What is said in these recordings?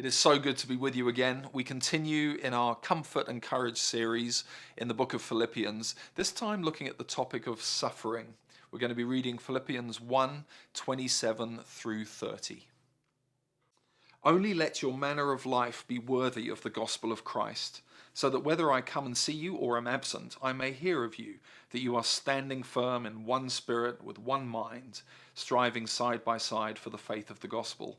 It is so good to be with you again. We continue in our Comfort and Courage series in the book of Philippians, this time looking at the topic of suffering. We're going to be reading Philippians 1 27 through 30. Only let your manner of life be worthy of the gospel of Christ, so that whether I come and see you or am absent, I may hear of you, that you are standing firm in one spirit, with one mind, striving side by side for the faith of the gospel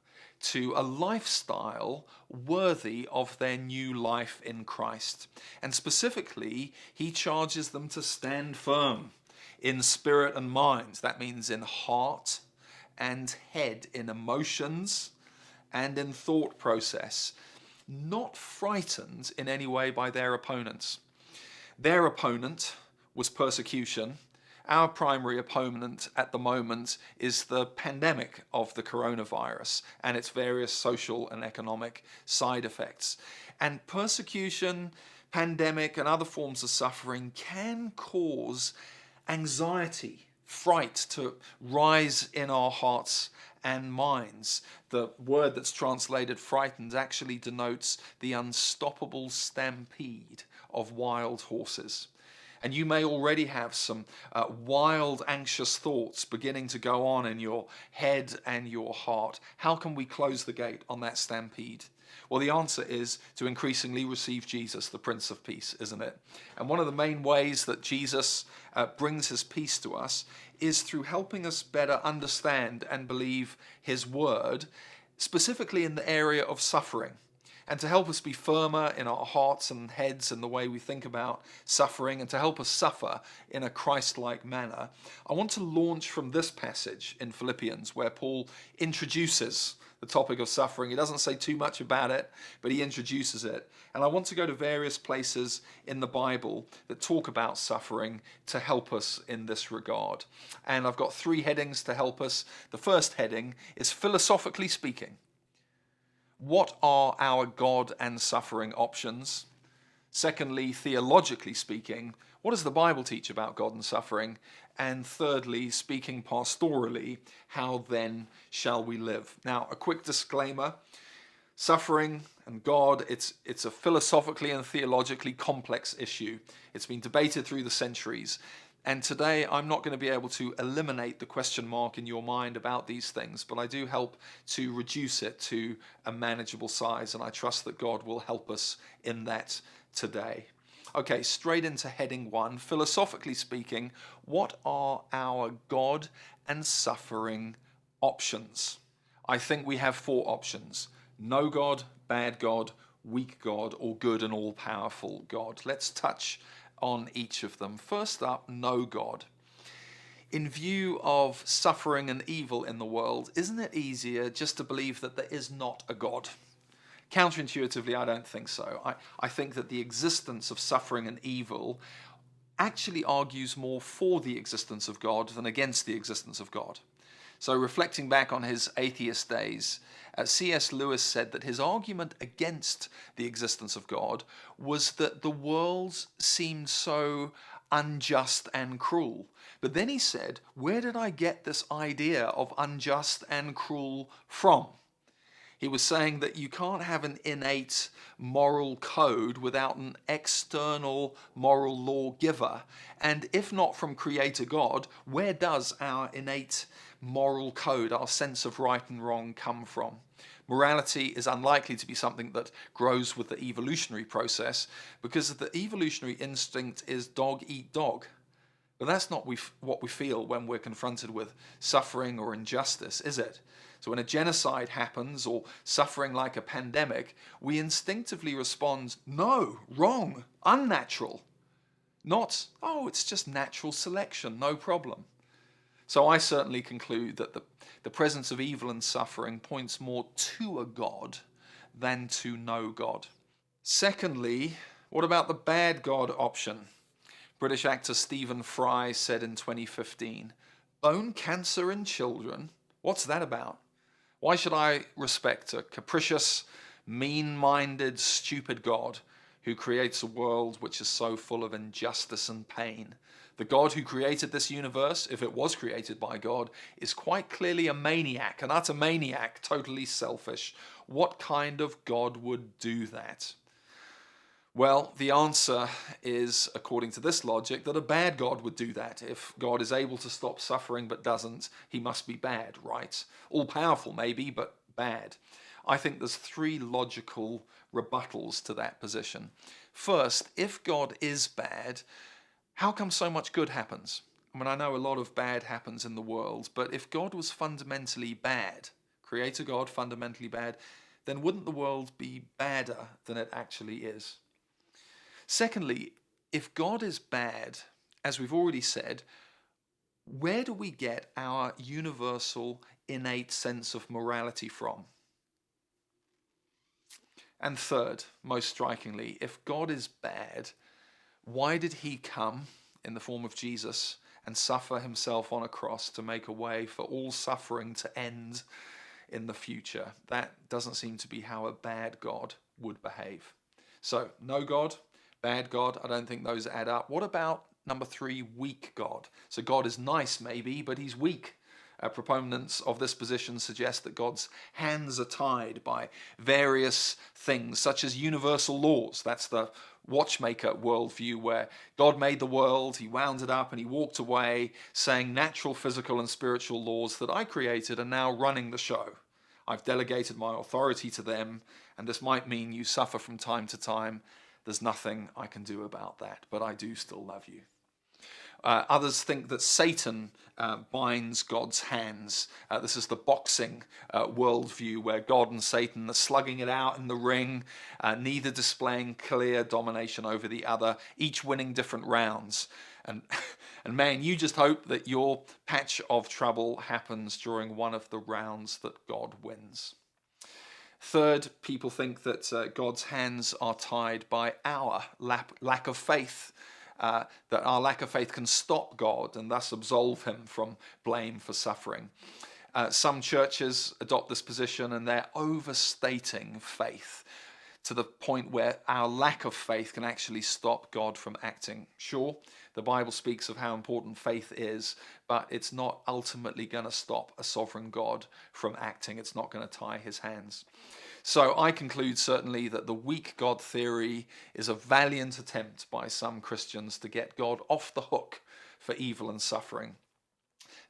to a lifestyle worthy of their new life in Christ. And specifically, he charges them to stand firm in spirit and mind. That means in heart and head, in emotions and in thought process, not frightened in any way by their opponents. Their opponent was persecution our primary opponent at the moment is the pandemic of the coronavirus and its various social and economic side effects. And persecution, pandemic, and other forms of suffering can cause anxiety, fright to rise in our hearts and minds. The word that's translated frightened actually denotes the unstoppable stampede of wild horses. And you may already have some uh, wild, anxious thoughts beginning to go on in your head and your heart. How can we close the gate on that stampede? Well, the answer is to increasingly receive Jesus, the Prince of Peace, isn't it? And one of the main ways that Jesus uh, brings his peace to us is through helping us better understand and believe his word, specifically in the area of suffering and to help us be firmer in our hearts and heads and the way we think about suffering and to help us suffer in a Christ like manner, I want to launch from this passage in Philippians where Paul introduces the topic of suffering. He doesn't say too much about it, but he introduces it. And I want to go to various places in the Bible that talk about suffering to help us in this regard. And I've got three headings to help us. The first heading is philosophically speaking. What are our God and suffering options? Secondly, theologically speaking, what does the Bible teach about God and suffering? And thirdly, speaking pastorally, how then shall we live? Now, a quick disclaimer suffering and God, it's, it's a philosophically and theologically complex issue. It's been debated through the centuries. And today I'm not going to be able to eliminate the question mark in your mind about these things, but I do help to reduce it to a manageable size, and I trust that God will help us in that today. Okay, straight into heading one. Philosophically speaking, what are our God and suffering options? I think we have four options no God, bad God, weak God, or good and all powerful God. Let's touch on each of them. First up, no God. In view of suffering and evil in the world, isn't it easier just to believe that there is not a God? Counterintuitively, I don't think so. I, I think that the existence of suffering and evil actually argues more for the existence of God than against the existence of God. So, reflecting back on his atheist days, uh, C.S. Lewis said that his argument against the existence of God was that the world seemed so unjust and cruel. But then he said, Where did I get this idea of unjust and cruel from? He was saying that you can't have an innate moral code without an external moral lawgiver. And if not from Creator God, where does our innate moral code, our sense of right and wrong, come from? Morality is unlikely to be something that grows with the evolutionary process because the evolutionary instinct is dog eat dog. But that's not what we feel when we're confronted with suffering or injustice, is it? So when a genocide happens or suffering like a pandemic, we instinctively respond, no, wrong, unnatural. Not, oh, it's just natural selection, no problem. So I certainly conclude that the, the presence of evil and suffering points more to a God than to no God. Secondly, what about the bad God option? British actor Stephen Fry said in 2015 Bone cancer in children? What's that about? Why should I respect a capricious, mean minded, stupid God who creates a world which is so full of injustice and pain? The God who created this universe, if it was created by God, is quite clearly a maniac, an utter maniac, totally selfish. What kind of God would do that? Well, the answer is, according to this logic, that a bad God would do that. If God is able to stop suffering but doesn't, he must be bad, right? All powerful, maybe, but bad. I think there's three logical rebuttals to that position. First, if God is bad, how come so much good happens? I mean, I know a lot of bad happens in the world, but if God was fundamentally bad, Creator God fundamentally bad, then wouldn't the world be badder than it actually is? Secondly, if God is bad, as we've already said, where do we get our universal innate sense of morality from? And third, most strikingly, if God is bad, why did he come in the form of Jesus and suffer himself on a cross to make a way for all suffering to end in the future? That doesn't seem to be how a bad God would behave. So, no God, bad God, I don't think those add up. What about number three, weak God? So God is nice, maybe, but he's weak. Uh, proponents of this position suggest that God's hands are tied by various things, such as universal laws. That's the watchmaker worldview where God made the world, he wound it up, and he walked away, saying natural, physical, and spiritual laws that I created are now running the show. I've delegated my authority to them, and this might mean you suffer from time to time there's nothing I can do about that, but I do still love you. Uh, others think that Satan uh, binds God's hands. Uh, this is the boxing uh, worldview where God and Satan are slugging it out in the ring, uh, neither displaying clear domination over the other, each winning different rounds. And, and man, you just hope that your patch of trouble happens during one of the rounds that God wins. Third, people think that uh, God's hands are tied by our lack, lack of faith. Uh, that our lack of faith can stop God and thus absolve him from blame for suffering. Uh, some churches adopt this position and they're overstating faith to the point where our lack of faith can actually stop God from acting. Sure, the Bible speaks of how important faith is, but it's not ultimately going to stop a sovereign God from acting. It's not going to tie his hands. So I conclude certainly that the weak God theory is a valiant attempt by some Christians to get God off the hook for evil and suffering.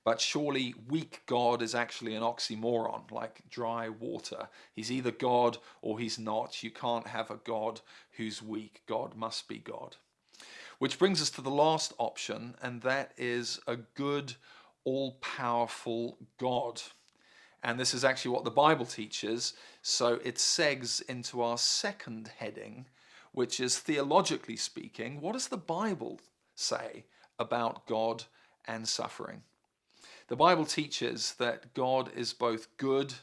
But surely weak God is actually an oxymoron, like dry water. He's either God or he's not. You can't have a God who's weak. God must be God. Which brings us to the last option, and that is a good, all powerful God. And this is actually what the Bible teaches. So it segs into our second heading, which is theologically speaking, what does the Bible say about God and suffering? The Bible teaches that God is both good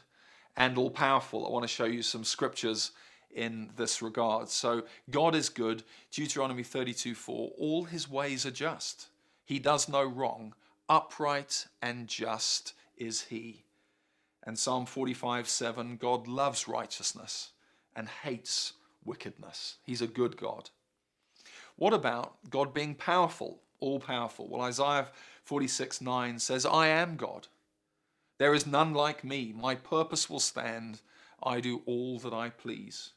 and all powerful. I want to show you some scriptures in this regard. So, God is good. Deuteronomy 32 4. All his ways are just. He does no wrong. Upright and just is he. And Psalm 45 7 God loves righteousness and hates wickedness. He's a good God. What about God being powerful, all powerful? Well, Isaiah 46 9 says, I am God. There is none like me. My purpose will stand. I do all that I please.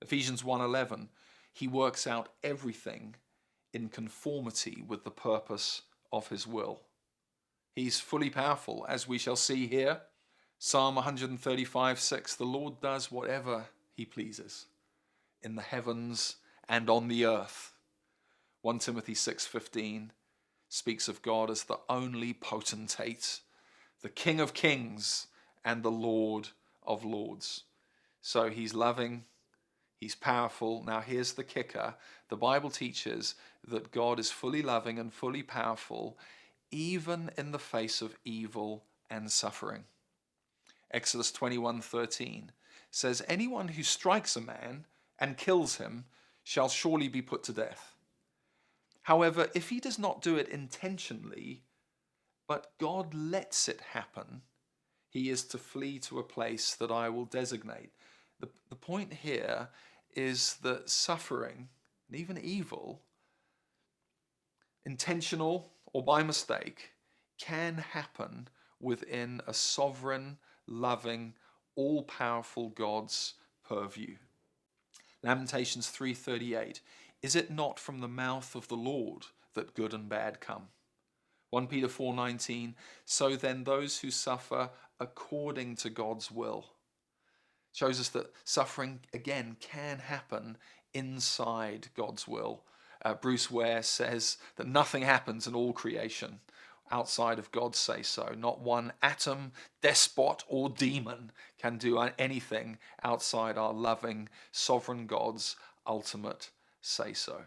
Ephesians 1:11 He works out everything in conformity with the purpose of his will. He's fully powerful as we shall see here. Psalm 135 6 The Lord does whatever he pleases in the heavens and on the earth. 1 Timothy 6:15 speaks of God as the only potentate, the King of kings and the Lord of lords. So he's loving, he's powerful. Now here's the kicker. The Bible teaches that God is fully loving and fully powerful even in the face of evil and suffering. Exodus 21:13 says anyone who strikes a man and kills him shall surely be put to death. However, if he does not do it intentionally, but God lets it happen, he is to flee to a place that I will designate. The, the point here is that suffering, and even evil, intentional or by mistake, can happen within a sovereign, loving, all-powerful God's purview. Lamentations 3:38 Is it not from the mouth of the Lord that good and bad come? 1 Peter 4:19 So then those who suffer according to God's will shows us that suffering again can happen inside God's will. Uh, Bruce Ware says that nothing happens in all creation outside of God's say so. Not one atom, despot, or demon can do anything outside our loving, sovereign God's ultimate say so.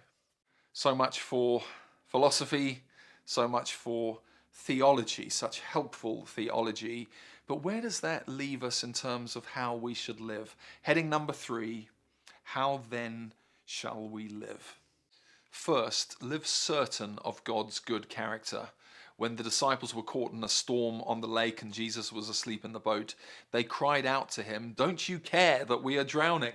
So much for philosophy, so much for theology, such helpful theology. But where does that leave us in terms of how we should live? Heading number three How then shall we live? First, live certain of God's good character. When the disciples were caught in a storm on the lake and Jesus was asleep in the boat, they cried out to him, Don't you care that we are drowning?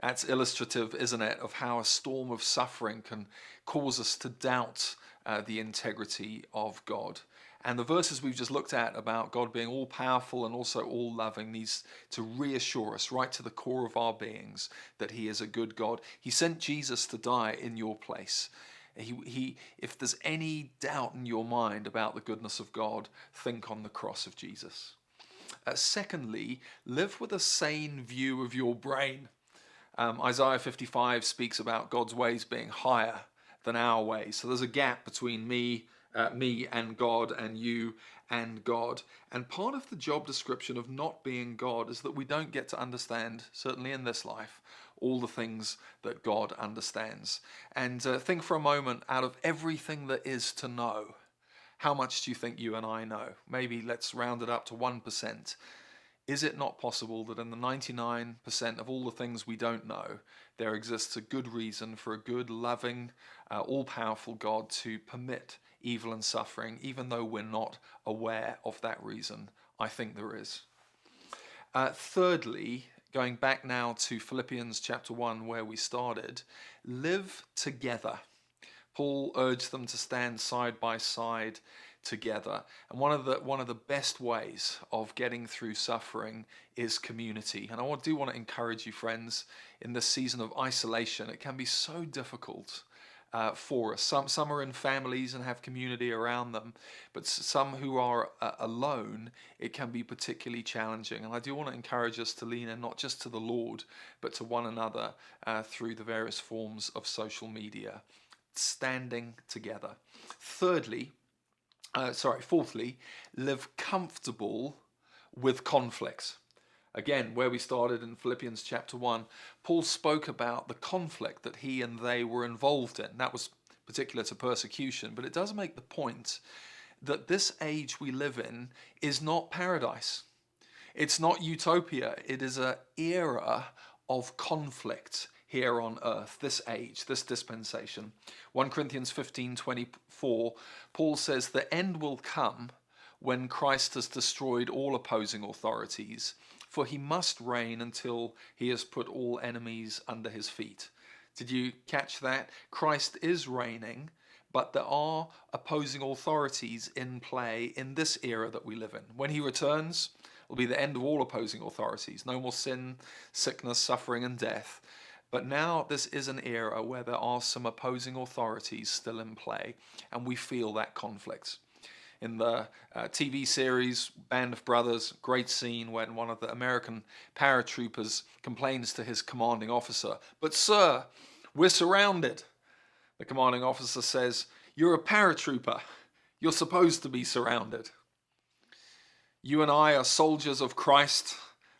That's illustrative, isn't it, of how a storm of suffering can cause us to doubt uh, the integrity of God. And the verses we've just looked at about God being all powerful and also all loving needs to reassure us right to the core of our beings that He is a good God. He sent Jesus to die in your place. He, he, if there's any doubt in your mind about the goodness of God, think on the cross of Jesus. Uh, secondly, live with a sane view of your brain. Um, Isaiah 55 speaks about God's ways being higher than our ways. So there's a gap between me, uh, me and God, and you and God. And part of the job description of not being God is that we don't get to understand, certainly in this life, all the things that God understands. And uh, think for a moment out of everything that is to know, how much do you think you and I know? Maybe let's round it up to 1%. Is it not possible that in the 99% of all the things we don't know, there exists a good reason for a good, loving, uh, all powerful God to permit evil and suffering, even though we're not aware of that reason? I think there is. Uh, thirdly, going back now to Philippians chapter 1, where we started, live together. Paul urged them to stand side by side together. And one of the one of the best ways of getting through suffering is community. And I do want to encourage you, friends, in this season of isolation. It can be so difficult uh, for us. Some some are in families and have community around them, but some who are uh, alone, it can be particularly challenging. And I do want to encourage us to lean in not just to the Lord, but to one another uh, through the various forms of social media, standing together. Thirdly, uh, sorry, fourthly, live comfortable with conflicts. Again, where we started in Philippians chapter 1, Paul spoke about the conflict that he and they were involved in. That was particular to persecution, but it does make the point that this age we live in is not paradise. It's not utopia. It is an era of conflict here on earth, this age, this dispensation. 1 Corinthians 15 24, Paul says, The end will come when Christ has destroyed all opposing authorities, for he must reign until he has put all enemies under his feet. Did you catch that? Christ is reigning, but there are opposing authorities in play in this era that we live in. When he returns, it will be the end of all opposing authorities. No more sin, sickness, suffering, and death. But now this is an era where there are some opposing authorities still in play, and we feel that conflict. In the uh, TV series Band of Brothers, great scene when one of the American paratroopers complains to his commanding officer, But, sir, we're surrounded. The commanding officer says, You're a paratrooper. You're supposed to be surrounded. You and I are soldiers of Christ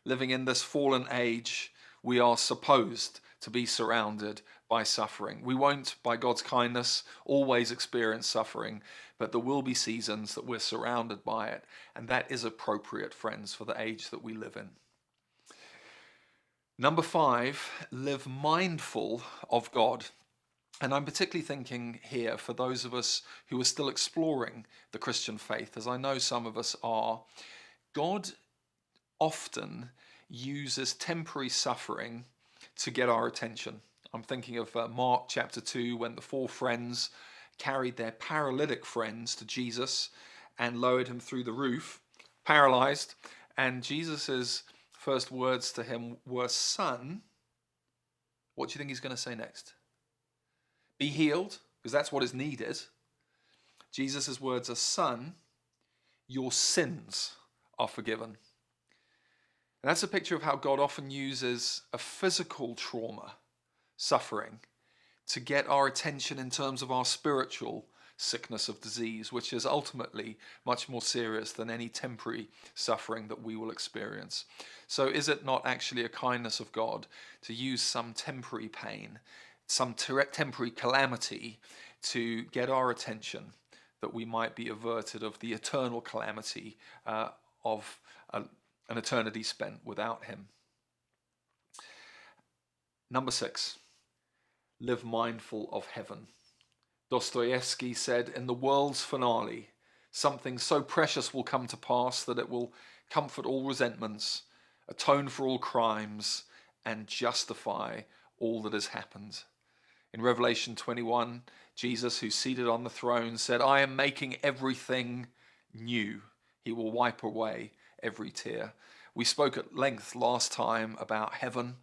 living in this fallen age. We are supposed to be surrounded by suffering. We won't, by God's kindness, always experience suffering, but there will be seasons that we're surrounded by it, and that is appropriate, friends, for the age that we live in. Number five, live mindful of God. And I'm particularly thinking here for those of us who are still exploring the Christian faith, as I know some of us are. God often uses temporary suffering to get our attention. I'm thinking of uh, Mark chapter 2 when the four friends carried their paralytic friends to Jesus and lowered him through the roof, paralyzed. And Jesus' first words to him were, Son, what do you think he's going to say next? Be healed, because that's what is needed. Jesus' words are, Son, your sins are forgiven. And that's a picture of how God often uses a physical trauma, suffering, to get our attention in terms of our spiritual sickness of disease, which is ultimately much more serious than any temporary suffering that we will experience. So, is it not actually a kindness of God to use some temporary pain, some temporary calamity to get our attention that we might be averted of the eternal calamity uh, of a, an eternity spent without him. Number six, live mindful of heaven. Dostoevsky said, In the world's finale, something so precious will come to pass that it will comfort all resentments, atone for all crimes, and justify all that has happened. In Revelation 21, Jesus, who's seated on the throne, said, I am making everything new. He will wipe away every tear. We spoke at length last time about heaven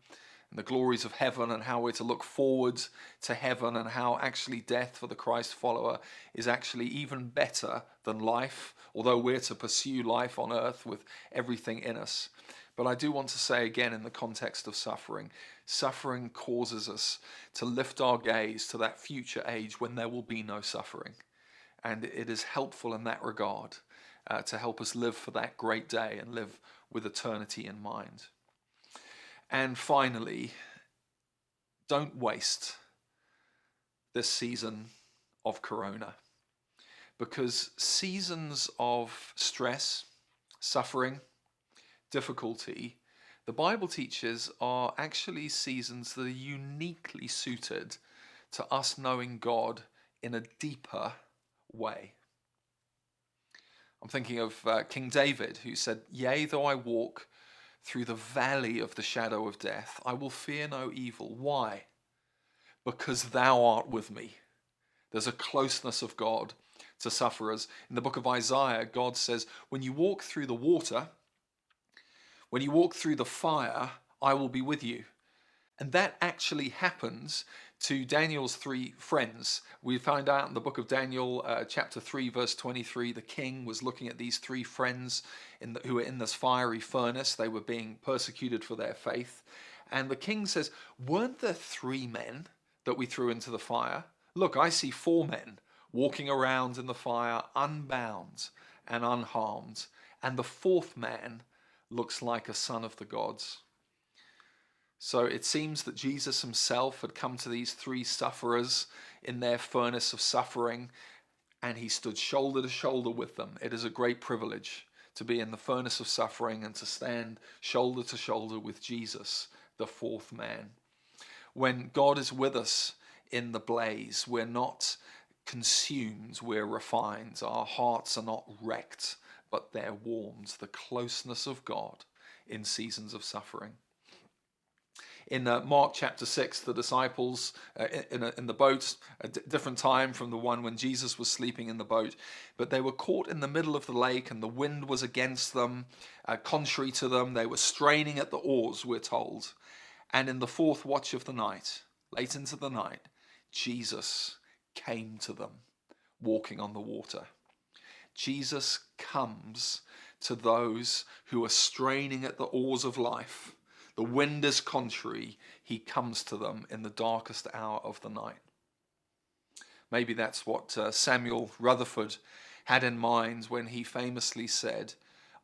and the glories of heaven and how we're to look forward to heaven and how actually death for the Christ follower is actually even better than life, although we're to pursue life on earth with everything in us. But I do want to say again, in the context of suffering, suffering causes us to lift our gaze to that future age when there will be no suffering. And it is helpful in that regard uh, to help us live for that great day and live with eternity in mind. And finally, don't waste this season of Corona because seasons of stress, suffering, difficulty, the Bible teaches are actually seasons that are uniquely suited to us knowing God in a deeper way. I'm thinking of uh, King David, who said, Yea, though I walk through the valley of the shadow of death, I will fear no evil. Why? Because thou art with me. There's a closeness of God to sufferers. In the book of Isaiah, God says, When you walk through the water, when you walk through the fire, I will be with you. And that actually happens to Daniel's three friends. We find out in the book of Daniel, uh, chapter 3, verse 23, the king was looking at these three friends the, who were in this fiery furnace. They were being persecuted for their faith. And the king says, Weren't there three men that we threw into the fire? Look, I see four men walking around in the fire, unbound and unharmed. And the fourth man looks like a son of the gods. So it seems that Jesus himself had come to these three sufferers in their furnace of suffering, and he stood shoulder to shoulder with them. It is a great privilege to be in the furnace of suffering and to stand shoulder to shoulder with Jesus, the fourth man. When God is with us in the blaze, we're not consumed, we're refined. Our hearts are not wrecked, but they're warmed. The closeness of God in seasons of suffering in uh, Mark chapter 6, the disciples uh, in, in the boat, a d- different time from the one when Jesus was sleeping in the boat, but they were caught in the middle of the lake and the wind was against them, uh, contrary to them. They were straining at the oars, we're told. And in the fourth watch of the night, late into the night, Jesus came to them walking on the water. Jesus comes to those who are straining at the oars of life the wind is contrary, he comes to them in the darkest hour of the night. Maybe that's what uh, Samuel Rutherford had in mind when he famously said,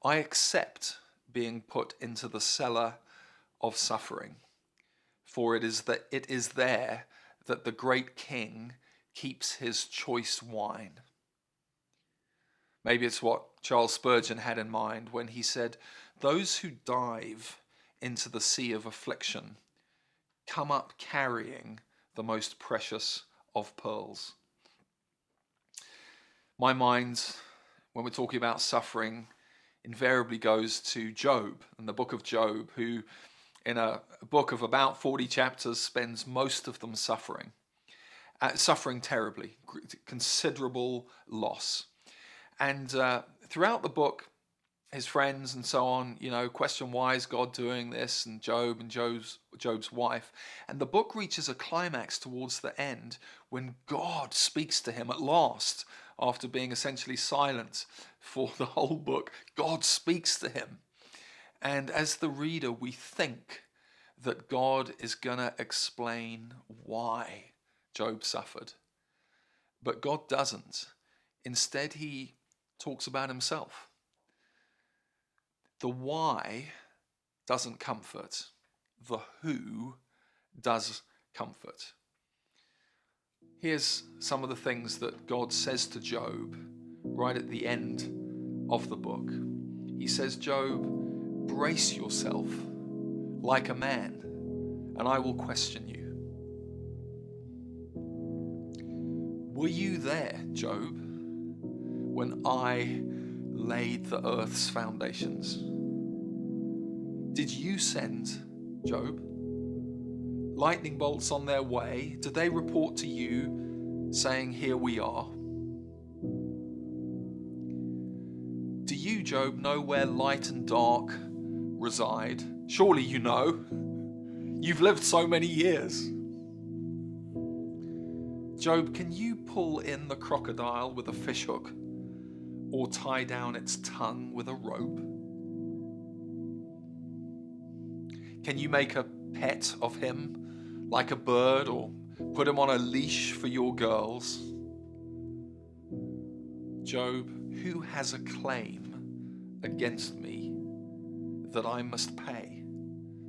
I accept being put into the cellar of suffering, for it is, that it is there that the great king keeps his choice wine. Maybe it's what Charles Spurgeon had in mind when he said, Those who dive into the sea of affliction, come up carrying the most precious of pearls. My mind, when we're talking about suffering, invariably goes to Job and the book of Job, who, in a book of about 40 chapters, spends most of them suffering, uh, suffering terribly, considerable loss. And uh, throughout the book, his friends and so on, you know, question why is God doing this, and Job and Job's Job's wife, and the book reaches a climax towards the end when God speaks to him at last after being essentially silent for the whole book. God speaks to him, and as the reader, we think that God is gonna explain why Job suffered, but God doesn't. Instead, he talks about himself the why doesn't comfort, the who does comfort. Here's some of the things that God says to Job right at the end of the book. He says, Job, brace yourself like a man, and I will question you. Were you there, Job, when I laid the earth's foundations? Did you send, Job? Lightning bolts on their way, did they report to you saying, Here we are? Do you, Job, know where light and dark reside? Surely you know. You've lived so many years. Job, can you pull in the crocodile with a fishhook? Or tie down its tongue with a rope? Can you make a pet of him like a bird or put him on a leash for your girls? Job, who has a claim against me that I must pay?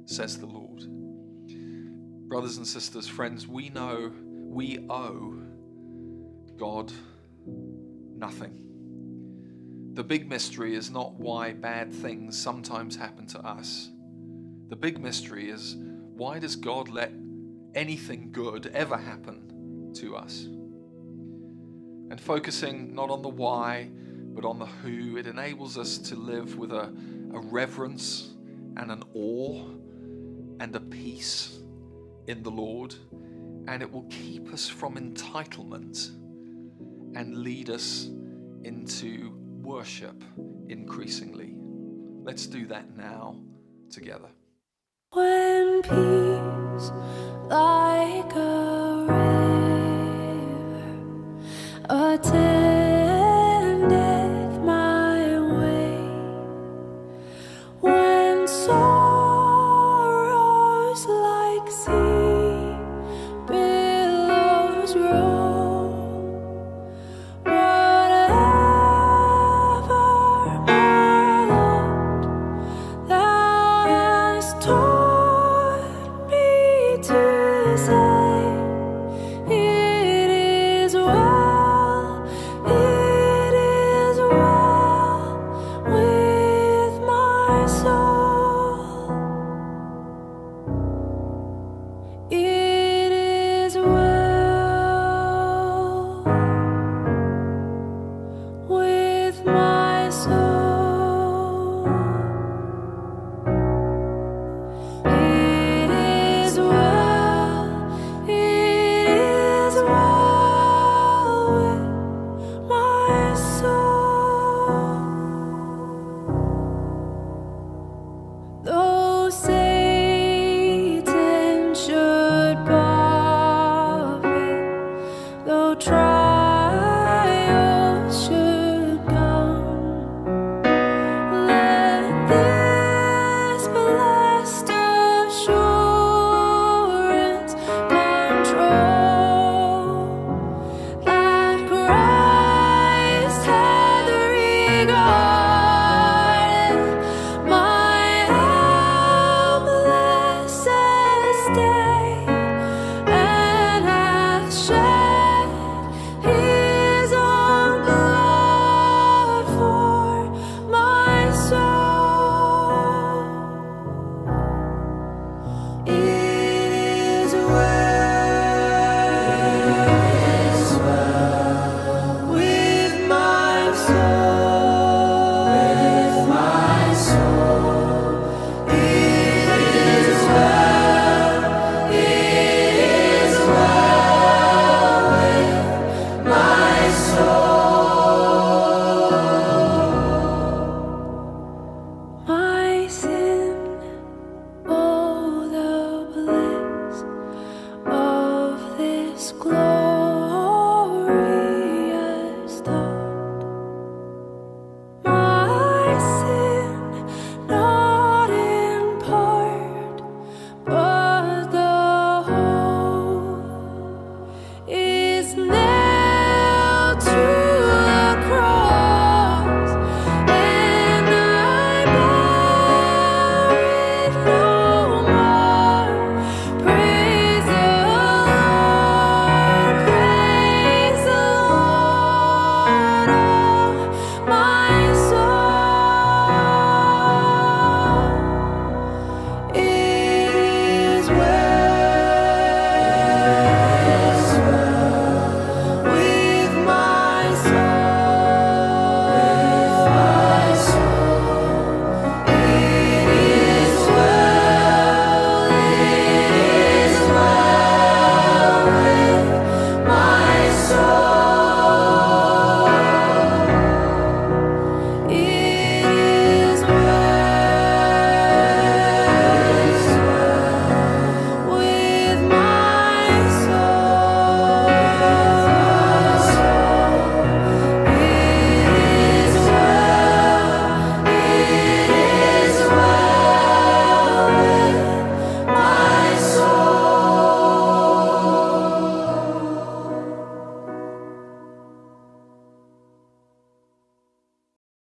says the Lord. Brothers and sisters, friends, we know we owe God nothing. The big mystery is not why bad things sometimes happen to us. The big mystery is why does God let anything good ever happen to us? And focusing not on the why, but on the who, it enables us to live with a, a reverence and an awe and a peace in the Lord. And it will keep us from entitlement and lead us into worship increasingly. Let's do that now together. When peace like